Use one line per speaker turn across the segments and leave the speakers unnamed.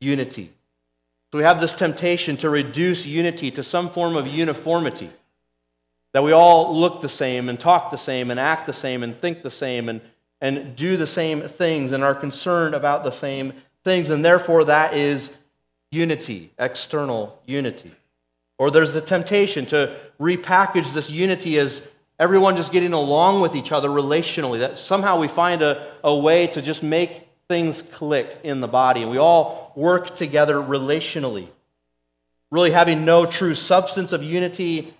unity. So we have this temptation to reduce unity to some form of uniformity. That we all look the same and talk the same and act the same and think the same and, and do the same things and are concerned about the same things. And therefore, that is unity, external unity. Or there's the temptation to repackage this unity as everyone just getting along with each other relationally. That somehow we find a, a way to just make things click in the body and we all work together relationally. Really having no true substance of unity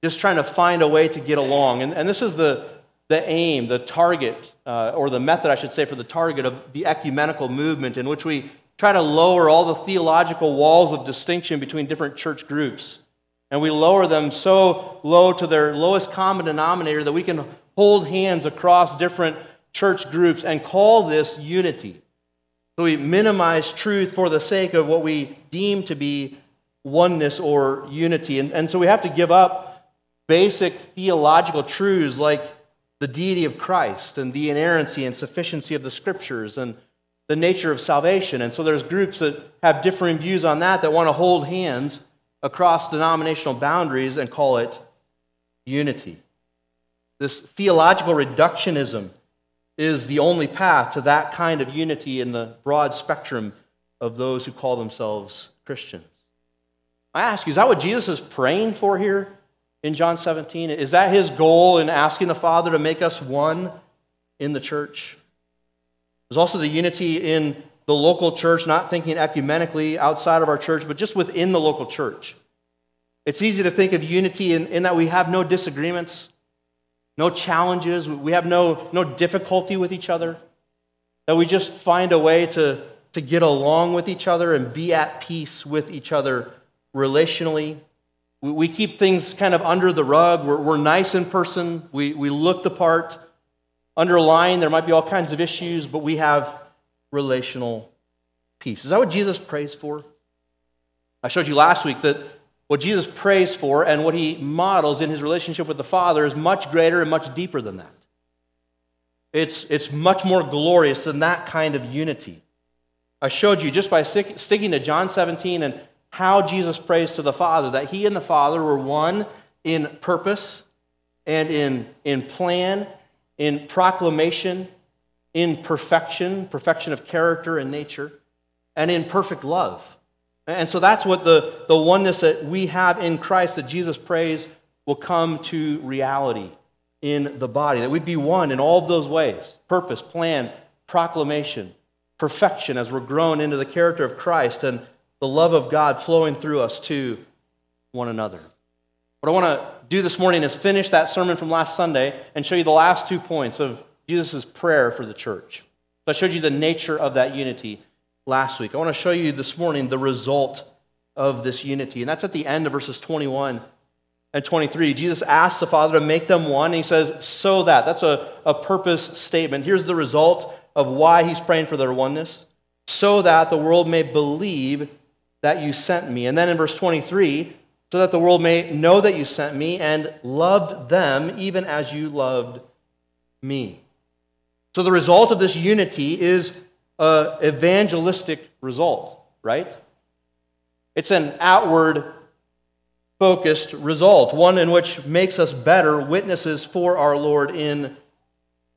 just trying to find a way to get along. And, and this is the, the aim, the target, uh, or the method, I should say, for the target of the ecumenical movement, in which we try to lower all the theological walls of distinction between different church groups. And we lower them so low to their lowest common denominator that we can hold hands across different church groups and call this unity. So we minimize truth for the sake of what we deem to be oneness or unity. And, and so we have to give up basic theological truths like the deity of Christ and the inerrancy and sufficiency of the scriptures and the nature of salvation. And so there's groups that have differing views on that that want to hold hands across denominational boundaries and call it unity. This theological reductionism is the only path to that kind of unity in the broad spectrum of those who call themselves Christians. I ask you, is that what Jesus is praying for here? in John 17? Is that his goal in asking the Father to make us one in the church? There's also the unity in the local church, not thinking ecumenically outside of our church, but just within the local church. It's easy to think of unity in, in that we have no disagreements, no challenges, we have no, no difficulty with each other, that we just find a way to, to get along with each other and be at peace with each other relationally we keep things kind of under the rug. We're, we're nice in person. We, we look the part. Underlying, there might be all kinds of issues, but we have relational peace. Is that what Jesus prays for? I showed you last week that what Jesus prays for and what he models in his relationship with the Father is much greater and much deeper than that. It's, it's much more glorious than that kind of unity. I showed you just by sticking to John 17 and how Jesus prays to the Father, that he and the Father were one in purpose and in, in plan, in proclamation, in perfection, perfection of character and nature, and in perfect love. And so that's what the, the oneness that we have in Christ that Jesus prays will come to reality in the body. That we'd be one in all of those ways purpose, plan, proclamation, perfection as we're grown into the character of Christ and the love of God flowing through us to one another. What I want to do this morning is finish that sermon from last Sunday and show you the last two points of Jesus' prayer for the church. So I showed you the nature of that unity last week. I want to show you this morning the result of this unity, and that's at the end of verses 21 and 23. Jesus asks the Father to make them one, and he says, so that. That's a, a purpose statement. Here's the result of why he's praying for their oneness so that the world may believe that you sent me. And then in verse 23, so that the world may know that you sent me and loved them even as you loved me. So the result of this unity is an evangelistic result, right? It's an outward focused result, one in which makes us better witnesses for our Lord in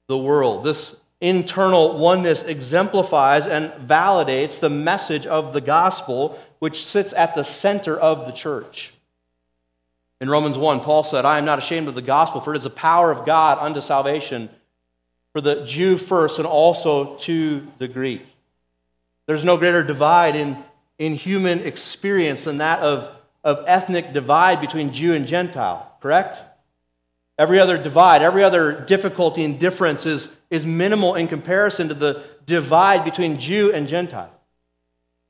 the world. This internal oneness exemplifies and validates the message of the gospel, which sits at the center of the church. In Romans 1, Paul said, I am not ashamed of the gospel, for it is the power of God unto salvation for the Jew first and also to the Greek. There's no greater divide in, in human experience than that of, of ethnic divide between Jew and Gentile, correct? Every other divide, every other difficulty and difference is, is minimal in comparison to the divide between Jew and Gentile.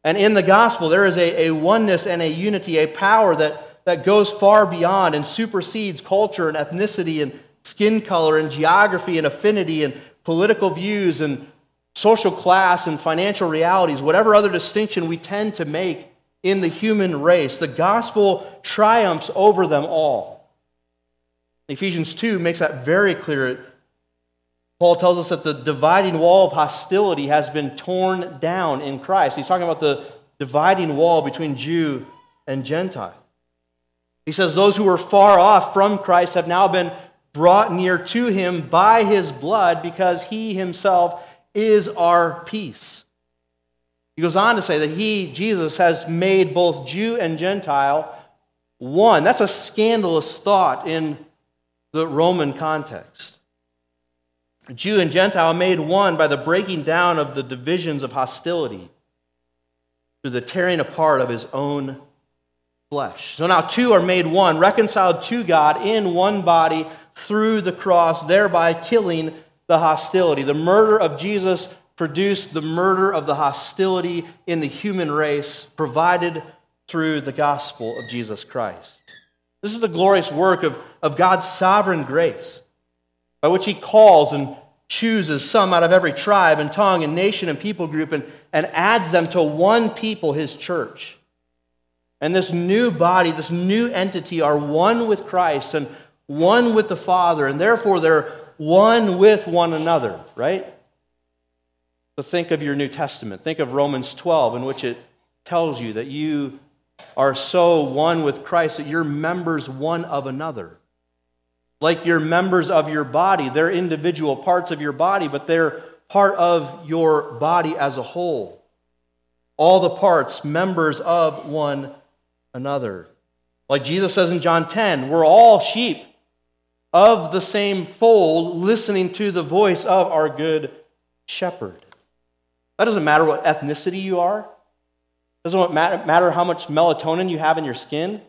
And in the gospel, there is a, a oneness and a unity, a power that, that goes far beyond and supersedes culture and ethnicity and skin color and geography and affinity and political views and social class and financial realities, whatever other distinction we tend to make in the human race. The gospel triumphs over them all. Ephesians 2 makes that very clear. Paul tells us that the dividing wall of hostility has been torn down in Christ. He's talking about the, dividing wall between Jew and Gentile. He says, Those who were far off from Christ have now been brought near to him by his blood because he himself is our peace. He goes on to say that he, Jesus, has made both Jew and Gentile one. That's a scandalous thought in the Roman context. Jew and Gentile made one by the breaking down of the divisions of hostility through the tearing apart of his own flesh. So now two are made one, reconciled to God in one body through the cross, thereby killing the hostility. The murder of Jesus produced the murder of the hostility in the human race provided through the gospel of Jesus Christ. This is the glorious work of, of God's sovereign grace by which he calls and chooses some out of every tribe and tongue and nation and people group and, and adds them to one people, his church. And this new body, this new entity, are one with Christ and one with the Father, and therefore they're one with one another, right? So think of your New Testament. Think of Romans 12, in which it tells you that you are so one with Christ that you're members one of another like you're members of your body. They're individual parts of your body, but they're part of your body as a whole. All the parts, members of one another. Like Jesus says in John 10, we're all sheep of the same fold, listening to the voice of our good shepherd. That doesn't matter what ethnicity you are. Doesn't matter how much melatonin you have in your skin.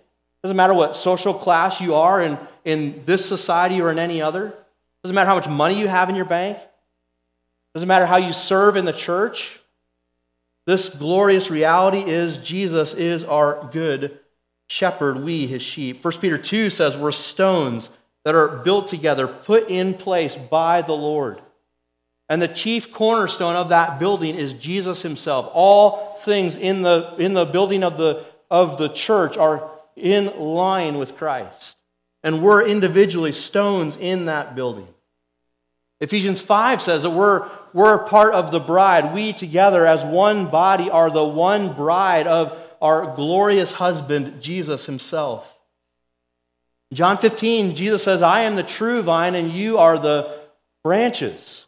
Doesn't matter what social class you are in, in this society or in any other. Doesn't matter how much money you have in your bank. Doesn't matter how you serve in the church. This glorious reality is Jesus is our good shepherd, we his sheep. 1 Peter 2 says we're stones that are built together, put in place by the Lord. And the chief cornerstone of that building is Jesus himself. All things in the, in the building of the, of the church are in line with Christ. And we're individually stones in that building. Ephesians 5 says that we're, we're part of the bride. We together, as one body, are the one bride of our glorious husband, Jesus himself. John 15, Jesus says, I am the true vine, and you are the branches.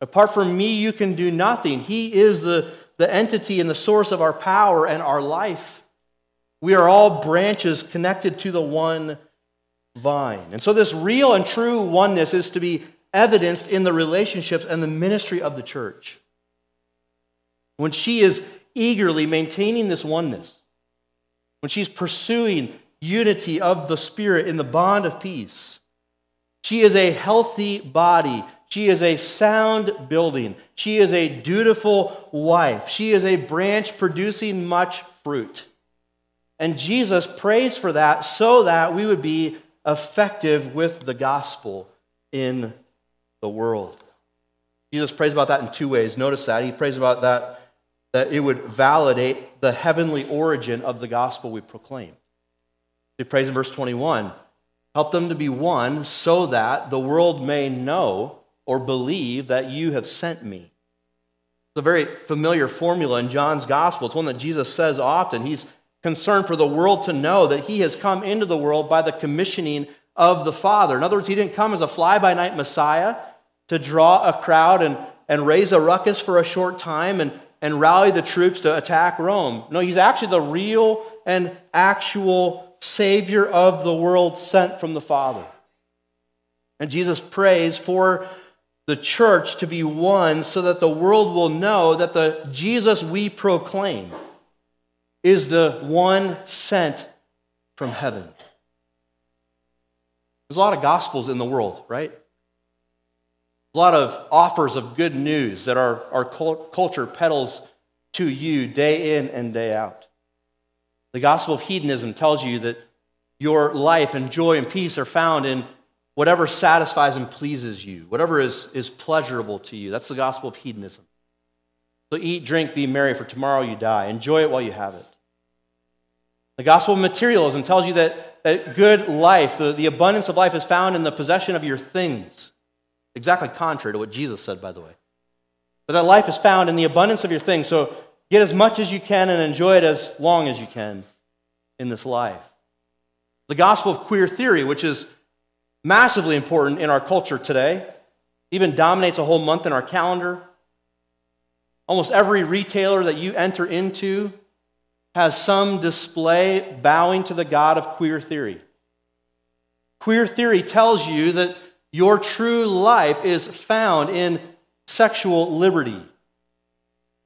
Apart from me, you can do nothing. He is the, the entity and the source of our power and our life. We are all branches connected to the one vine. And so, this real and true oneness is to be evidenced in the relationships and the ministry of the church. When she is eagerly maintaining this oneness, when she's pursuing unity of the Spirit in the bond of peace, she is a healthy body. She is a sound building. She is a dutiful wife. She is a branch producing much fruit. And Jesus prays for that so that we would be effective with the gospel in the world. Jesus prays about that in two ways. Notice that. He prays about that, that it would validate the heavenly origin of the gospel we proclaim. He prays in verse 21 Help them to be one so that the world may know or believe that you have sent me. It's a very familiar formula in John's gospel. It's one that Jesus says often. He's concerned for the world to know that he has come into the world by the commissioning of the Father. In other words, he didn't come as a fly by night Messiah to draw a crowd and, and raise a ruckus for a short time and, and rally the troops to attack Rome. No, he's actually the real and actual Savior of the world sent from the Father. And Jesus prays for the church to be one so that the world will know that the Jesus we proclaim is the one sent from heaven. There's a lot of gospels in the world, right? A lot of offers of good news that our, our culture peddles to you day in and day out. The gospel of hedonism tells you that your life and joy and peace are found in whatever satisfies and pleases you, whatever is, is pleasurable to you. That's the gospel of hedonism. So eat, drink, be merry, for tomorrow you die. Enjoy it while you have it. The gospel of materialism tells you that, that good life, the, the abundance of life, is found in the possession of your things. Exactly contrary to what Jesus said, by the way. But that life is found in the abundance of your things. So Get as much as you can and enjoy it as long as you can in this life. The gospel of queer theory, which is massively important in our culture today, even dominates a whole month in our calendar. Almost every retailer that you enter into has some display bowing to the God of queer theory. Queer theory tells you that your true life is found in sexual liberty,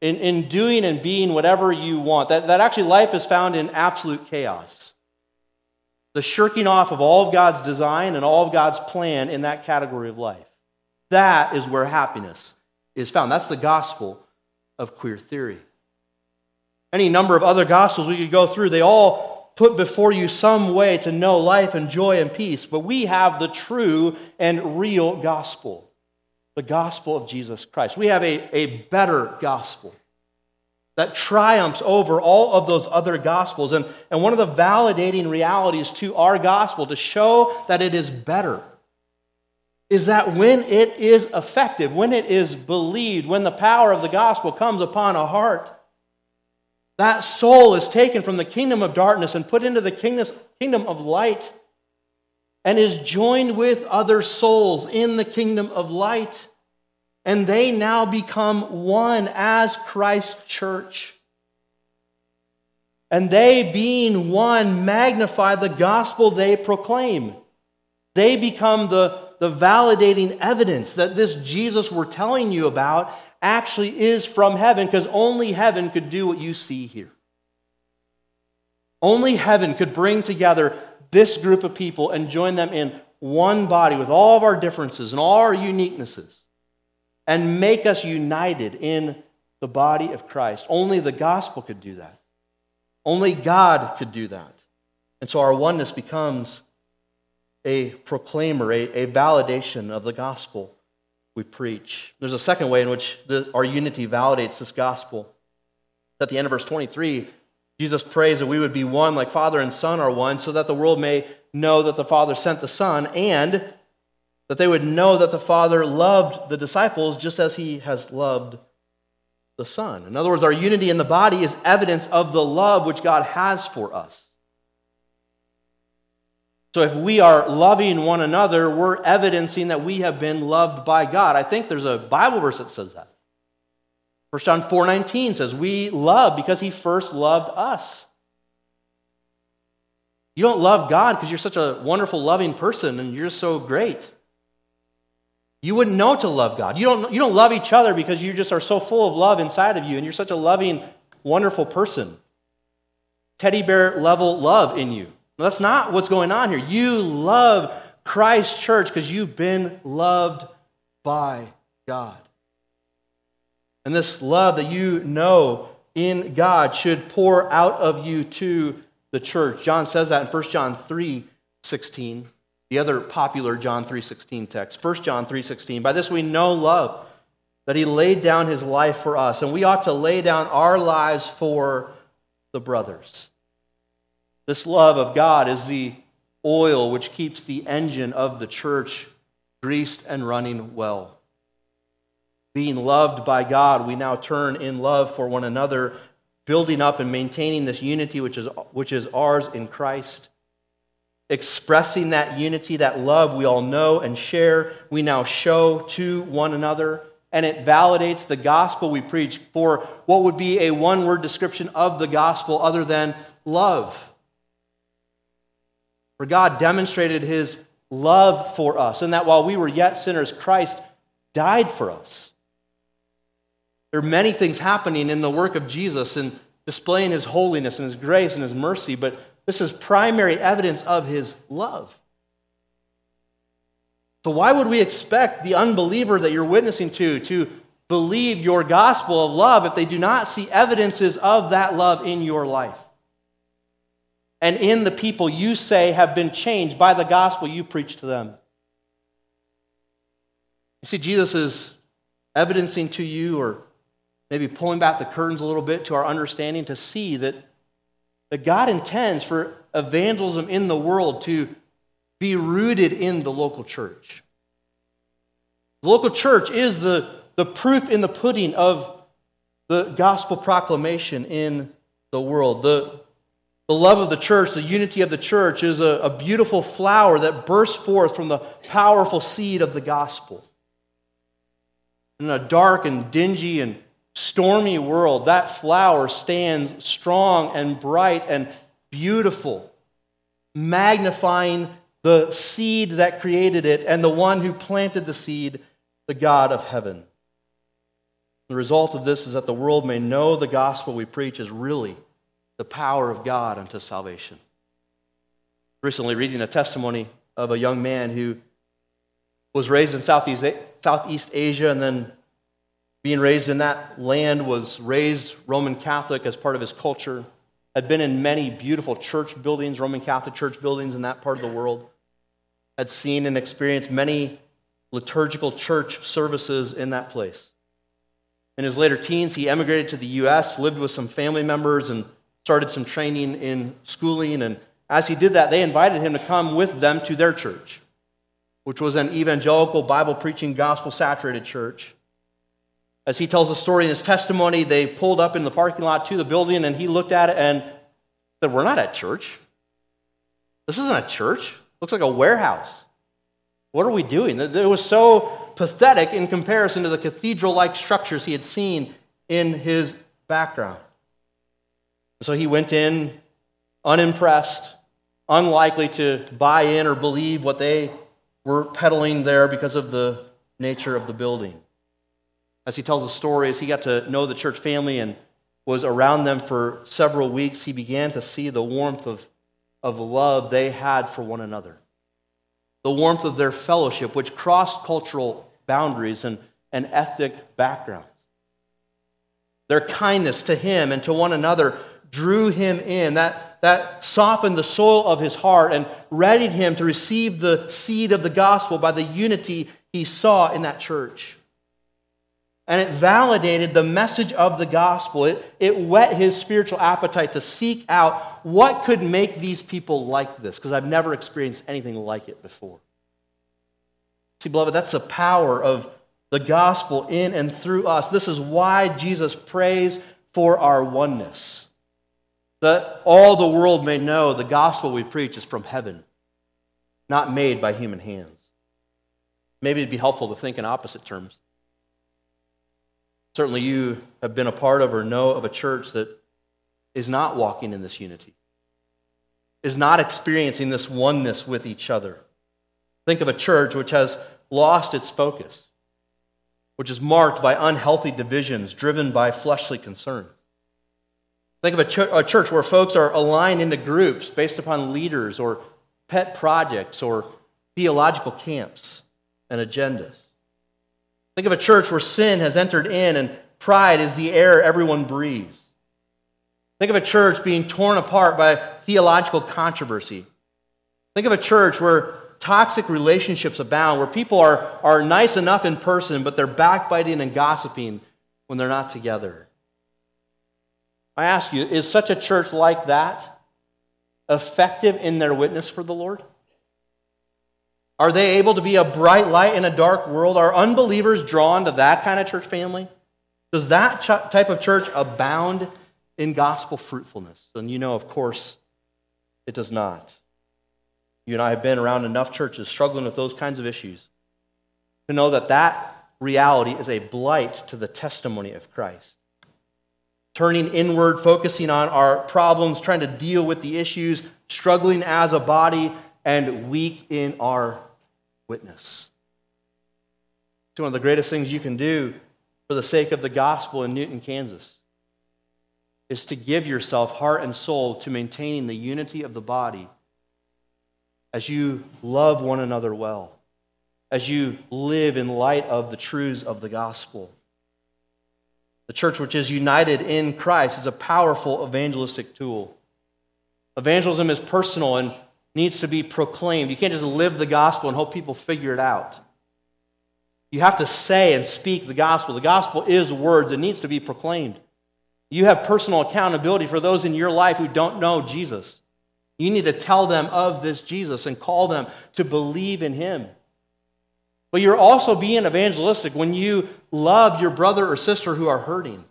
in, in doing and being whatever you want. That, that actually life is found in absolute chaos. The shirking off of all of God's design and all of God's plan in that category of life. That is where happiness is found. That's the gospel of queer theory. Any number of other gospels we could go through, they all put before you some way to know life and joy and peace. But we have the true and real gospel, the gospel of Jesus Christ. We have a, a better gospel that triumphs over all of those other gospels. And, and one of the validating realities to our gospel to show that it is better is that when it is effective, when it is believed, when the power of the gospel comes upon a heart, that soul is taken from the kingdom of darkness and put into the kingdom of light and is joined with other souls in the kingdom of light. And they now become one as Christ's church. And they, being one, magnify the gospel they proclaim. They become the, the validating evidence that this Jesus we're telling you about actually is from heaven because only heaven could do what you see here. Only heaven could bring together this group of people and join them in one body with all of our differences and all our uniquenesses and make us united in the body of Christ. Only the gospel could do that. Only God could do that. And so our oneness becomes a proclaimer, a, a validation of the gospel we preach. There's a second way in which the, our unity validates this gospel. At the end of verse 23, Jesus prays that we would be one like Father and Son are one, so that the world may know that the Father sent the Son, and that they would know that the Father loved the disciples just as he has loved the Son. In other words, our unity in the body is evidence of the love which God has for us. So if we are loving one another, we're evidencing that we have been loved by God. I think there's a Bible verse that says that. 1 John 4:19 says, "We love because he first loved us." You don't love God because you're such a wonderful, loving person and you're so great. You wouldn't know to love God. You don't, you don't love each other because you just are so full of love inside of you and you're such a loving, wonderful person. Teddy bear level love in you. That's not what's going on here. You love Christ Church because you've been loved by God. And this love that you know in God should pour out of you to the church. John says that in 1 John 3 16, the other popular John 3 16 text. 1 John 3 16. By this we know love, that he laid down his life for us, and we ought to lay down our lives for the brothers. This love of God is the oil which keeps the engine of the church greased and running well. Being loved by God, we now turn in love for one another, building up and maintaining this unity which is, which is ours in Christ. Expressing that unity, that love we all know and share, we now show to one another. And it validates the gospel we preach for what would be a one word description of the gospel other than love. For God demonstrated his love for us, and that while we were yet sinners, Christ died for us. There are many things happening in the work of Jesus and displaying his holiness and his grace and his mercy, but this is primary evidence of his love. So, why would we expect the unbeliever that you're witnessing to to believe your gospel of love if they do not see evidences of that love in your life? and in the people you say have been changed by the gospel you preach to them. You see, Jesus is evidencing to you, or maybe pulling back the curtains a little bit to our understanding to see that, that God intends for evangelism in the world to be rooted in the local church. The local church is the, the proof in the pudding of the gospel proclamation in the world. The, the love of the church, the unity of the church, is a, a beautiful flower that bursts forth from the powerful seed of the gospel. In a dark and dingy and stormy world, that flower stands strong and bright and beautiful, magnifying the seed that created it and the one who planted the seed, the God of heaven. The result of this is that the world may know the gospel we preach is really the power of God unto salvation. Recently, reading a testimony of a young man who was raised in Southeast, Southeast Asia and then being raised in that land was raised Roman Catholic as part of his culture, had been in many beautiful church buildings, Roman Catholic church buildings in that part of the world, had seen and experienced many liturgical church services in that place. In his later teens, he emigrated to the U.S., lived with some family members, and started some training in schooling. And as he did that, they invited him to come with them to their church, which was an evangelical, Bible preaching, gospel saturated church. As he tells the story in his testimony, they pulled up in the parking lot to the building, and he looked at it and said, We're not at church. This isn't a church. It looks like a warehouse. What are we doing? It was so pathetic in comparison to the cathedral like structures he had seen in his background. So he went in unimpressed, unlikely to buy in or believe what they were peddling there because of the nature of the building. As he tells the story, as he got to know the church family and was around them for several weeks, he began to see the warmth of, of love they had for one another. The warmth of their fellowship, which crossed cultural boundaries and, and ethnic backgrounds. Their kindness to him and to one another drew him in. That, that softened the soil of his heart and readied him to receive the seed of the gospel by the unity he saw in that church. And it validated the message of the gospel. It, it whet his spiritual appetite to seek out what could make these people like this, because I've never experienced anything like it before. See, beloved, that's the power of the gospel in and through us. This is why Jesus prays for our oneness. That all the world may know the gospel we preach is from heaven, not made by human hands. Maybe it'd be helpful to think in opposite terms. Certainly, you have been a part of or know of a church that is not walking in this unity, is not experiencing this oneness with each other. Think of a church which has lost its focus, which is marked by unhealthy divisions driven by fleshly concerns. Think of a, ch- a, church where folks are aligned into groups based upon leaders or pet projects or theological camps and agendas. Think of a church where sin has entered in and pride is the air everyone breathes. Think of a church being torn apart by theological controversy. Think of a church where toxic relationships abound, where people are, are nice enough in person, but they're backbiting and gossiping when they're not together. I ask you, is such a church like that effective in their witness for the Lord? Are they able to be a bright light in a dark world? Are unbelievers drawn to that kind of church family? Does that ch- type of church abound in gospel fruitfulness? And you know, of course, it does not. You and I have been around enough churches struggling with those kinds of issues to know that that reality is a blight to the testimony of Christ. Turning inward, focusing on our problems, trying to deal with the issues, struggling as a body, and weak in our witness. It's one of the greatest things you can do for the sake of the gospel in Newton, Kansas, is to give yourself heart and soul to maintaining the unity of the body as you love one another well, as you live in light of the truths of the gospel. The church, which is united in Christ, is a powerful evangelistic tool. Evangelism is personal and needs to be proclaimed. You can't just live the gospel and hope people figure it out. You have to say and speak the gospel. The gospel is words, it needs to be proclaimed. You have personal accountability for those in your life who don't know Jesus. You need to tell them of this Jesus and call them to believe in him. But you're also being evangelistic when you love your brother or sister who are hurting.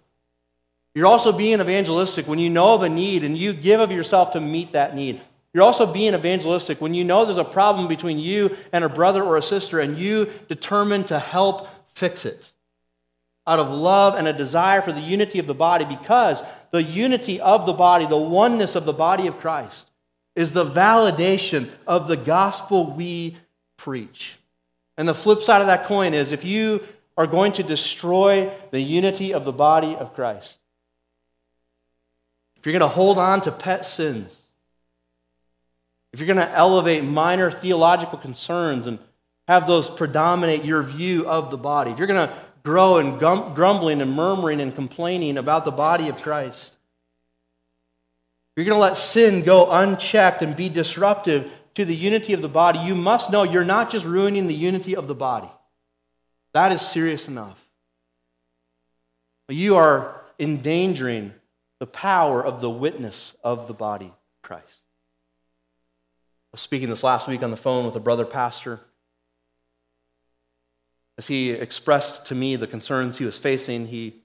You're also being evangelistic when you know of a need and you give of yourself to meet that need. You're also being evangelistic when you know there's a problem between you and a brother or a sister and you determine to help fix it out of love and a desire for the unity of the body because the unity of the body, the oneness of the body of Christ, is the validation of the gospel we preach. And the flip side of that coin is if you are going to destroy the unity of the body of Christ, if you're going to hold on to pet sins, if you're going to elevate minor theological concerns and have those predominate your view of the body, if you're going to grow in grumbling and murmuring and complaining about the body of Christ, if you're going to let sin go unchecked and be disruptive to the unity of the body, you must know you're not just ruining the unity of the body. That is serious enough. You are endangering the power of the witness of the body of Christ. Was speaking this last week on the phone with a brother pastor. As he expressed to me the concerns he was facing, he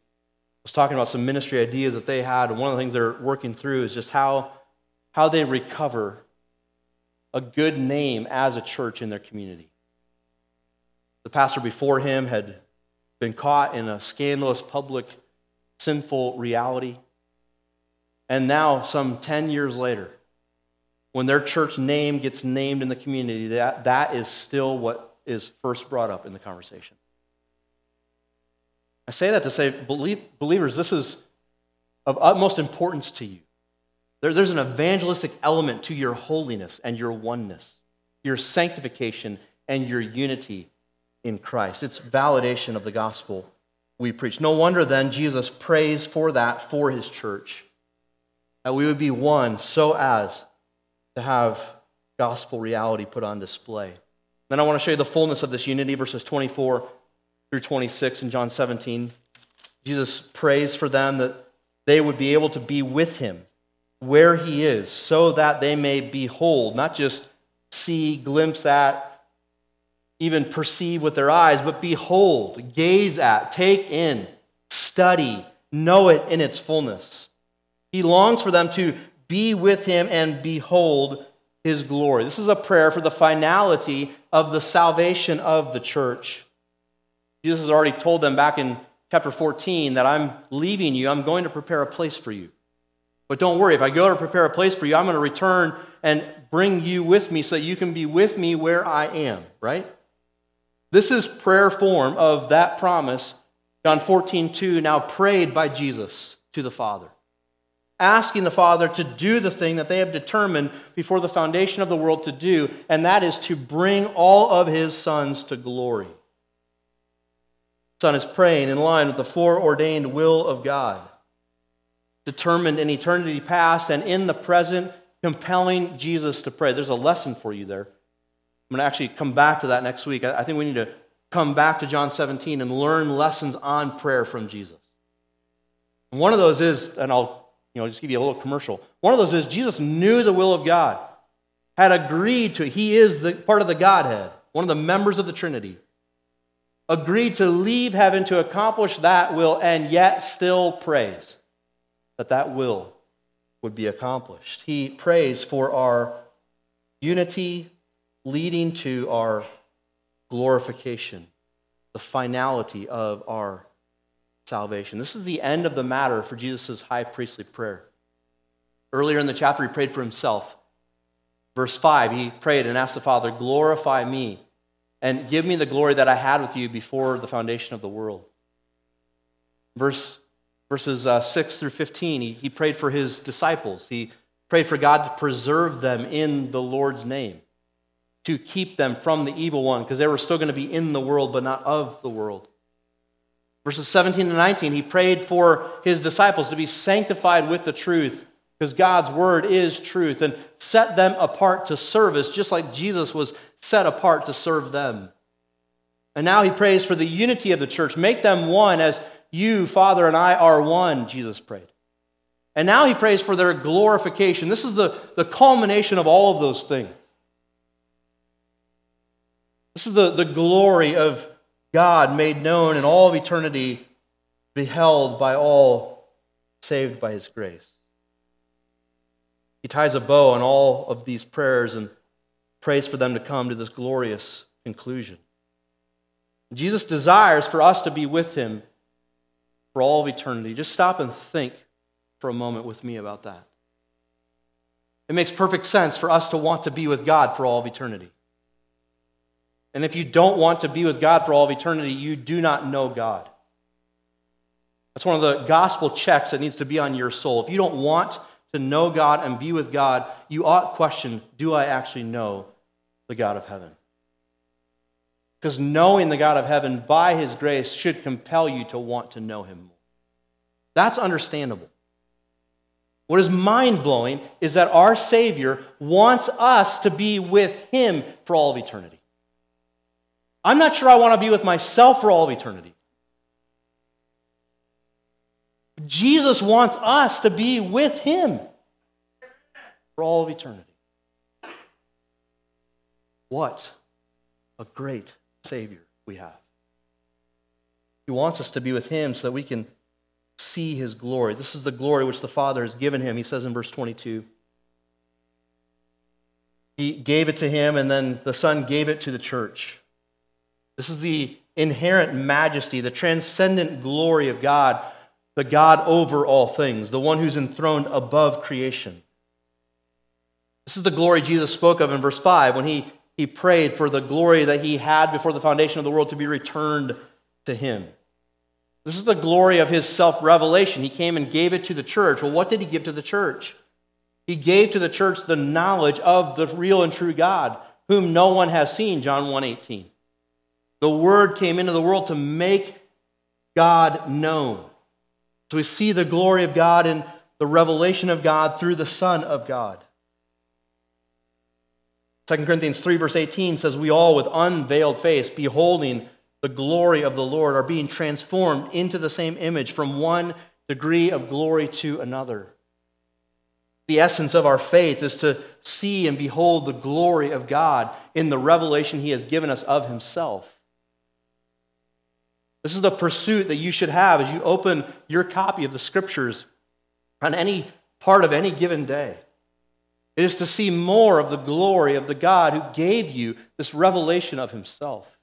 was talking about some ministry ideas that they had. And one of the things they're working through is just how, how they recover a good name as a church in their community. The pastor before him had been caught in a scandalous, public, sinful reality. And now, some 10 years later, when their church name gets named in the community, that, that is still what is first brought up in the conversation. I say that to say, believe, believers, this is of utmost importance to you. There, there's an evangelistic element to your holiness and your oneness, your sanctification and your unity in Christ. It's validation of the gospel we preach. No wonder then Jesus prays for that for his church, that we would be one so as to have gospel reality put on display. Then I want to show you the fullness of this unity, verses 24 through 26 in John 17. Jesus prays for them that they would be able to be with him where he is, so that they may behold, not just see, glimpse at, even perceive with their eyes, but behold, gaze at, take in, study, know it in its fullness. He longs for them to be with him and behold his glory. This is a prayer for the finality of the salvation of the church. Jesus has already told them back in chapter 14 that I'm leaving you, I'm going to prepare a place for you. But don't worry, if I go to prepare a place for you, I'm going to return and bring you with me so that you can be with me where I am, right? This is prayer form of that promise, John 14, 2, now prayed by Jesus to the Father asking the Father to do the thing that they have determined before the foundation of the world to do, and that is to bring all of his sons to glory. Son is praying in line with the foreordained will of God, determined in eternity past and in the present, compelling Jesus to pray. There's a lesson for you there. I'm going to actually come back to that next week. I think we need to come back to John 17 and learn lessons on prayer from Jesus. one of those is, and I'll you know, just give you a little commercial. One of those is Jesus knew the will of God, had agreed to. He is the part of the Godhead, one of the members of the Trinity. Agreed to leave heaven to accomplish that will, and yet still prays that that will would be accomplished. He prays for our unity leading to our glorification, the finality of our salvation. This is the end of the matter for Jesus' high priestly prayer. Earlier in the chapter, he prayed for himself. Verse 5, he prayed and asked the Father, Glorify me and give me the glory that I had with you before the foundation of the world. Verse, verses uh, 6 through 15, he, he prayed for his disciples. He prayed for God to preserve them in the Lord's name, to keep them from the evil one, because they were still going to be in the world, but not of the world. Verses 17 and 19, he prayed for his disciples to be sanctified with the truth, because God's word is truth, and set them apart to service, just like Jesus was set apart to serve them. And now he prays for the unity of the church. Make them one as you, Father, and I are one, Jesus prayed. And now he prays for their glorification. This is the, the culmination of all of those things. This is the, the glory of God made known in all of eternity, beheld by all saved by his grace. He ties a bow on all of these prayers and prays for them to come to this glorious conclusion. Jesus desires for us to be with him for all of eternity. Just stop and think for a moment with me about that. It makes perfect sense for us to want to be with God for all of eternity. And if you don't want to be with God for all of eternity, you do not know God. That's one of the gospel checks that needs to be on your soul. If you don't want to know God and be with God, you ought to question do I actually know the God of heaven? Because knowing the God of heaven by his grace should compel you to want to know him more. That's understandable. What is mind blowing is that our Savior wants us to be with him for all of eternity. I'm not sure I want to be with myself for all of eternity. Jesus wants us to be with him for all of eternity. What a great Savior we have. He wants us to be with him so that we can see his glory. This is the glory which the Father has given him, he says in verse 22. He gave it to him, and then the Son gave it to the church. This is the inherent majesty, the transcendent glory of God, the God over all things, the one who's enthroned above creation. This is the glory Jesus spoke of in verse 5 when he, he prayed for the glory that he had before the foundation of the world to be returned to him. This is the glory of his self revelation. He came and gave it to the church. Well, what did he give to the church? He gave to the church the knowledge of the real and true God, whom no one has seen, John 1:18. The word came into the world to make God known. So we see the glory of God in the revelation of God through the Son of God. 2 Corinthians 3, verse 18 says, We all with unveiled face, beholding the glory of the Lord, are being transformed into the same image from one degree of glory to another. The essence of our faith is to see and behold the glory of God in the revelation He has given us of Himself. This is the pursuit that you should have as you open your copy of the Scriptures on any part of any given day. It is to see more of the glory of the God who gave you this revelation of Himself.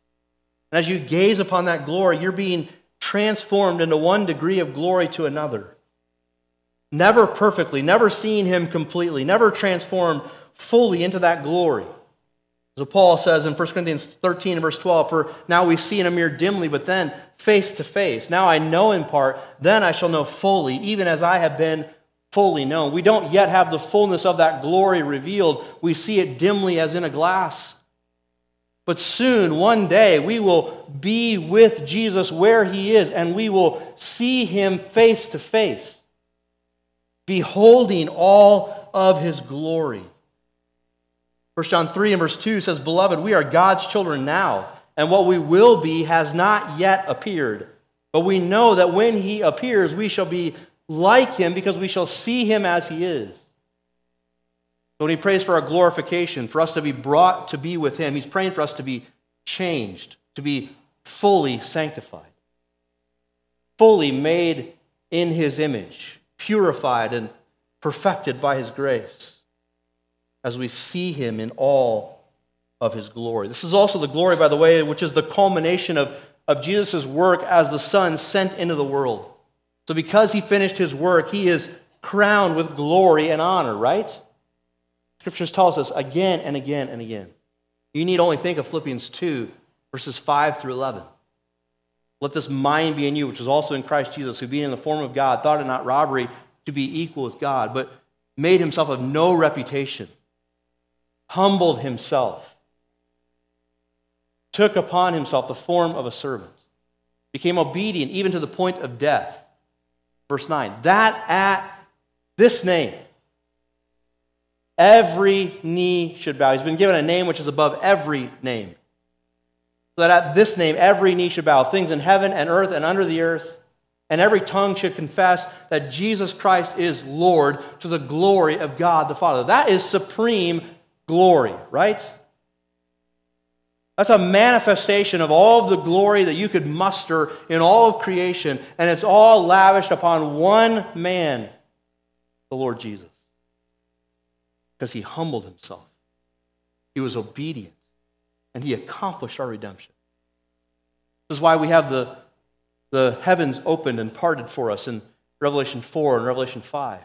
And as you gaze upon that glory, you're being transformed into one degree of glory to another. Never perfectly, never seeing him completely, never transformed fully into that glory. So Paul says in 1 Corinthians 13 and verse 12, For now we see in a mirror dimly, but then face to face. Now I know in part, then I shall know fully, even as I have been fully known. We don't yet have the fullness of that glory revealed. We see it dimly as in a glass. But soon, one day, we will be with Jesus where he is, and we will see him face to face, beholding all of his glory. 1 John 3 and verse 2 says, Beloved, we are God's children now, and what we will be has not yet appeared. But we know that when he appears, we shall be like him because we shall see him as he is. So when he prays for our glorification, for us to be brought to be with him, he's praying for us to be changed, to be fully sanctified, fully made in his image, purified and perfected by his grace as we see him in all of his glory. This is also the glory, by the way, which is the culmination of, of Jesus' work as the Son sent into the world. So, because he finished his work, he is crowned with glory and honor, right? Scriptures tells us again and again and again. You need only think of Philippians 2, verses 5 through 11. Let this mind be in you, which is also in Christ Jesus, who being in the form of God, thought it not robbery to be equal with God, but made himself of no reputation, humbled himself, took upon himself the form of a servant, became obedient even to the point of death. Verse 9, that at this name, Every knee should bow. He's been given a name which is above every name. So that at this name, every knee should bow, things in heaven and earth and under the earth, and every tongue should confess that Jesus Christ is Lord to the glory of God the Father. That is supreme glory, right? That's a manifestation of all of the glory that you could muster in all of creation, and it's all lavished upon one man, the Lord Jesus. Because he humbled himself, he was obedient, and he accomplished our redemption. This is why we have the, the heavens opened and parted for us in Revelation 4 and Revelation 5.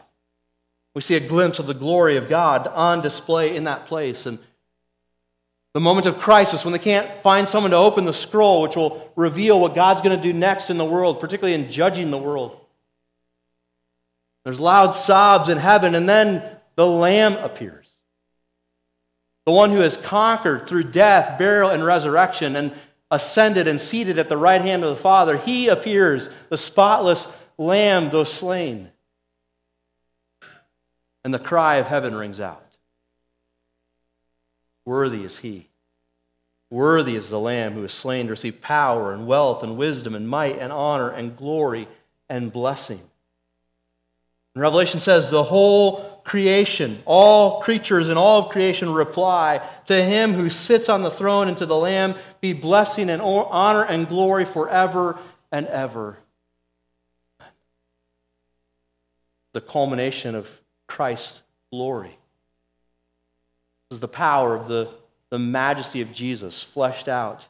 We see a glimpse of the glory of God on display in that place. And the moment of crisis when they can't find someone to open the scroll, which will reveal what God's going to do next in the world, particularly in judging the world. There's loud sobs in heaven, and then the Lamb appears. The one who has conquered through death, burial, and resurrection, and ascended and seated at the right hand of the Father. He appears, the spotless Lamb, though slain. And the cry of heaven rings out. Worthy is he. Worthy is the Lamb who is slain to receive power and wealth and wisdom and might and honor and glory and blessing. And Revelation says the whole creation, all creatures in all of creation reply to him who sits on the throne and to the Lamb be blessing and honor and glory forever and ever. The culmination of Christ's glory is the power of the, the majesty of Jesus fleshed out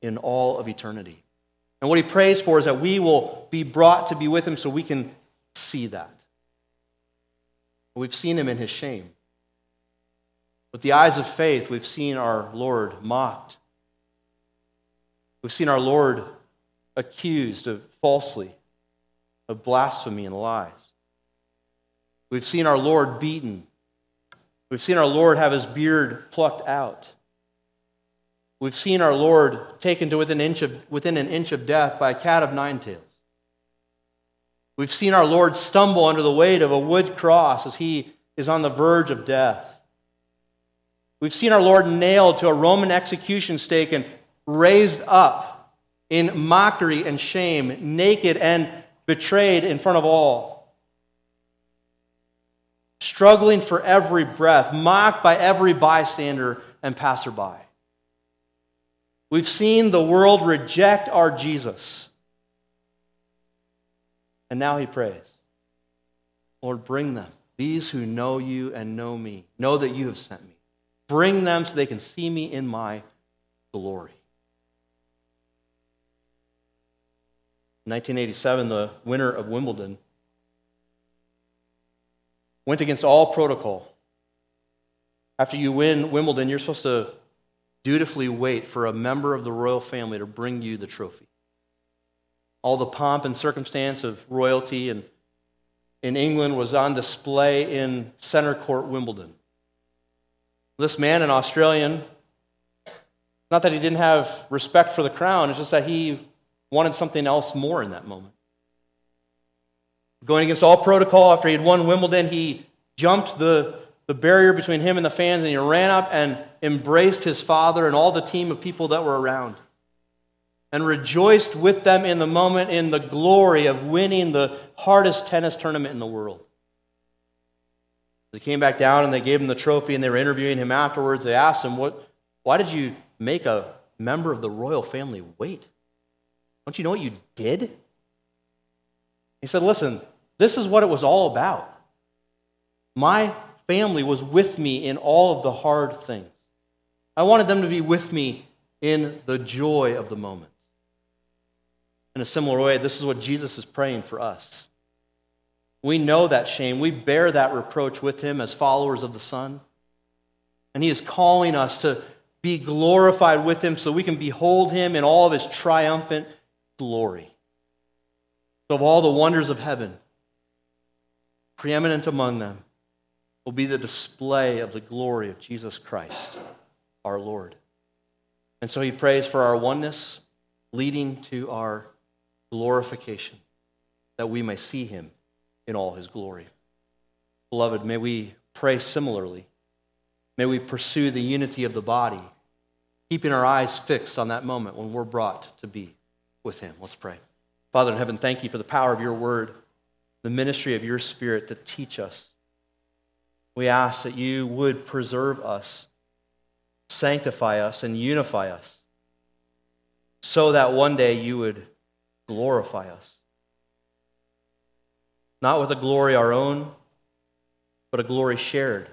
in all of eternity. And what he prays for is that we will be brought to be with him so we can see that. We've seen him in his shame. With the eyes of faith, we've seen our Lord mocked. We've seen our Lord accused of falsely, of blasphemy and lies. We've seen our Lord beaten We've seen our Lord have his beard plucked out. We've seen our Lord taken to within, inch of, within an inch of death by a cat of nine tails. We've seen our Lord stumble under the weight of a wood cross as he is on the verge of death. We've seen our Lord nailed to a Roman execution stake and raised up in mockery and shame, naked and betrayed in front of all struggling for every breath, mocked by every bystander and passerby. We've seen the world reject our Jesus. And now he prays Lord, bring them, these who know you and know me, know that you have sent me. Bring them so they can see me in my glory. In 1987, the winner of Wimbledon went against all protocol. After you win Wimbledon, you're supposed to dutifully wait for a member of the royal family to bring you the trophy. All the pomp and circumstance of royalty and in England was on display in Centre Court, Wimbledon. This man, an Australian, not that he didn't have respect for the crown, it's just that he wanted something else more in that moment. Going against all protocol, after he had won Wimbledon, he jumped the, the barrier between him and the fans and he ran up and embraced his father and all the team of people that were around and rejoiced with them in the moment in the glory of winning the hardest tennis tournament in the world. They came back down and they gave him the trophy and they were interviewing him afterwards. They asked him, what, Why did you make a member of the royal family wait? Don't you know what you did? He said, Listen, this is what it was all about. My family was with me in all of the hard things. I wanted them to be with me in the joy of the moment. In a similar way, this is what Jesus is praying for us. We know that shame. We bear that reproach with him as followers of the Son. And he is calling us to be glorified with him so we can behold him in all of his triumphant glory of all the wonders of heaven, preeminent among them will be the display of the glory of Jesus Christ, our Lord. And so he prays for our oneness, leading to our glorification, that we may see him in all his glory. Beloved, may we pray similarly. May we pursue the unity of the body, keeping our eyes fixed on that moment when we're brought to be with him. Let's pray. Father in heaven, thank you for the power of your word, the ministry of your spirit to teach us. We ask that you would preserve us, sanctify us, and unify us so that one day you would glorify us. Not with a glory our own, but a glory shared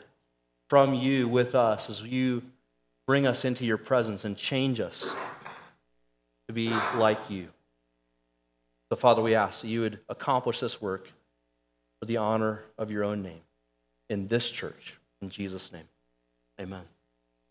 from you with us as you bring us into your presence and change us to be like you. So, Father, we ask that you would accomplish this work for the honor of your own name in this church. In Jesus' name, amen.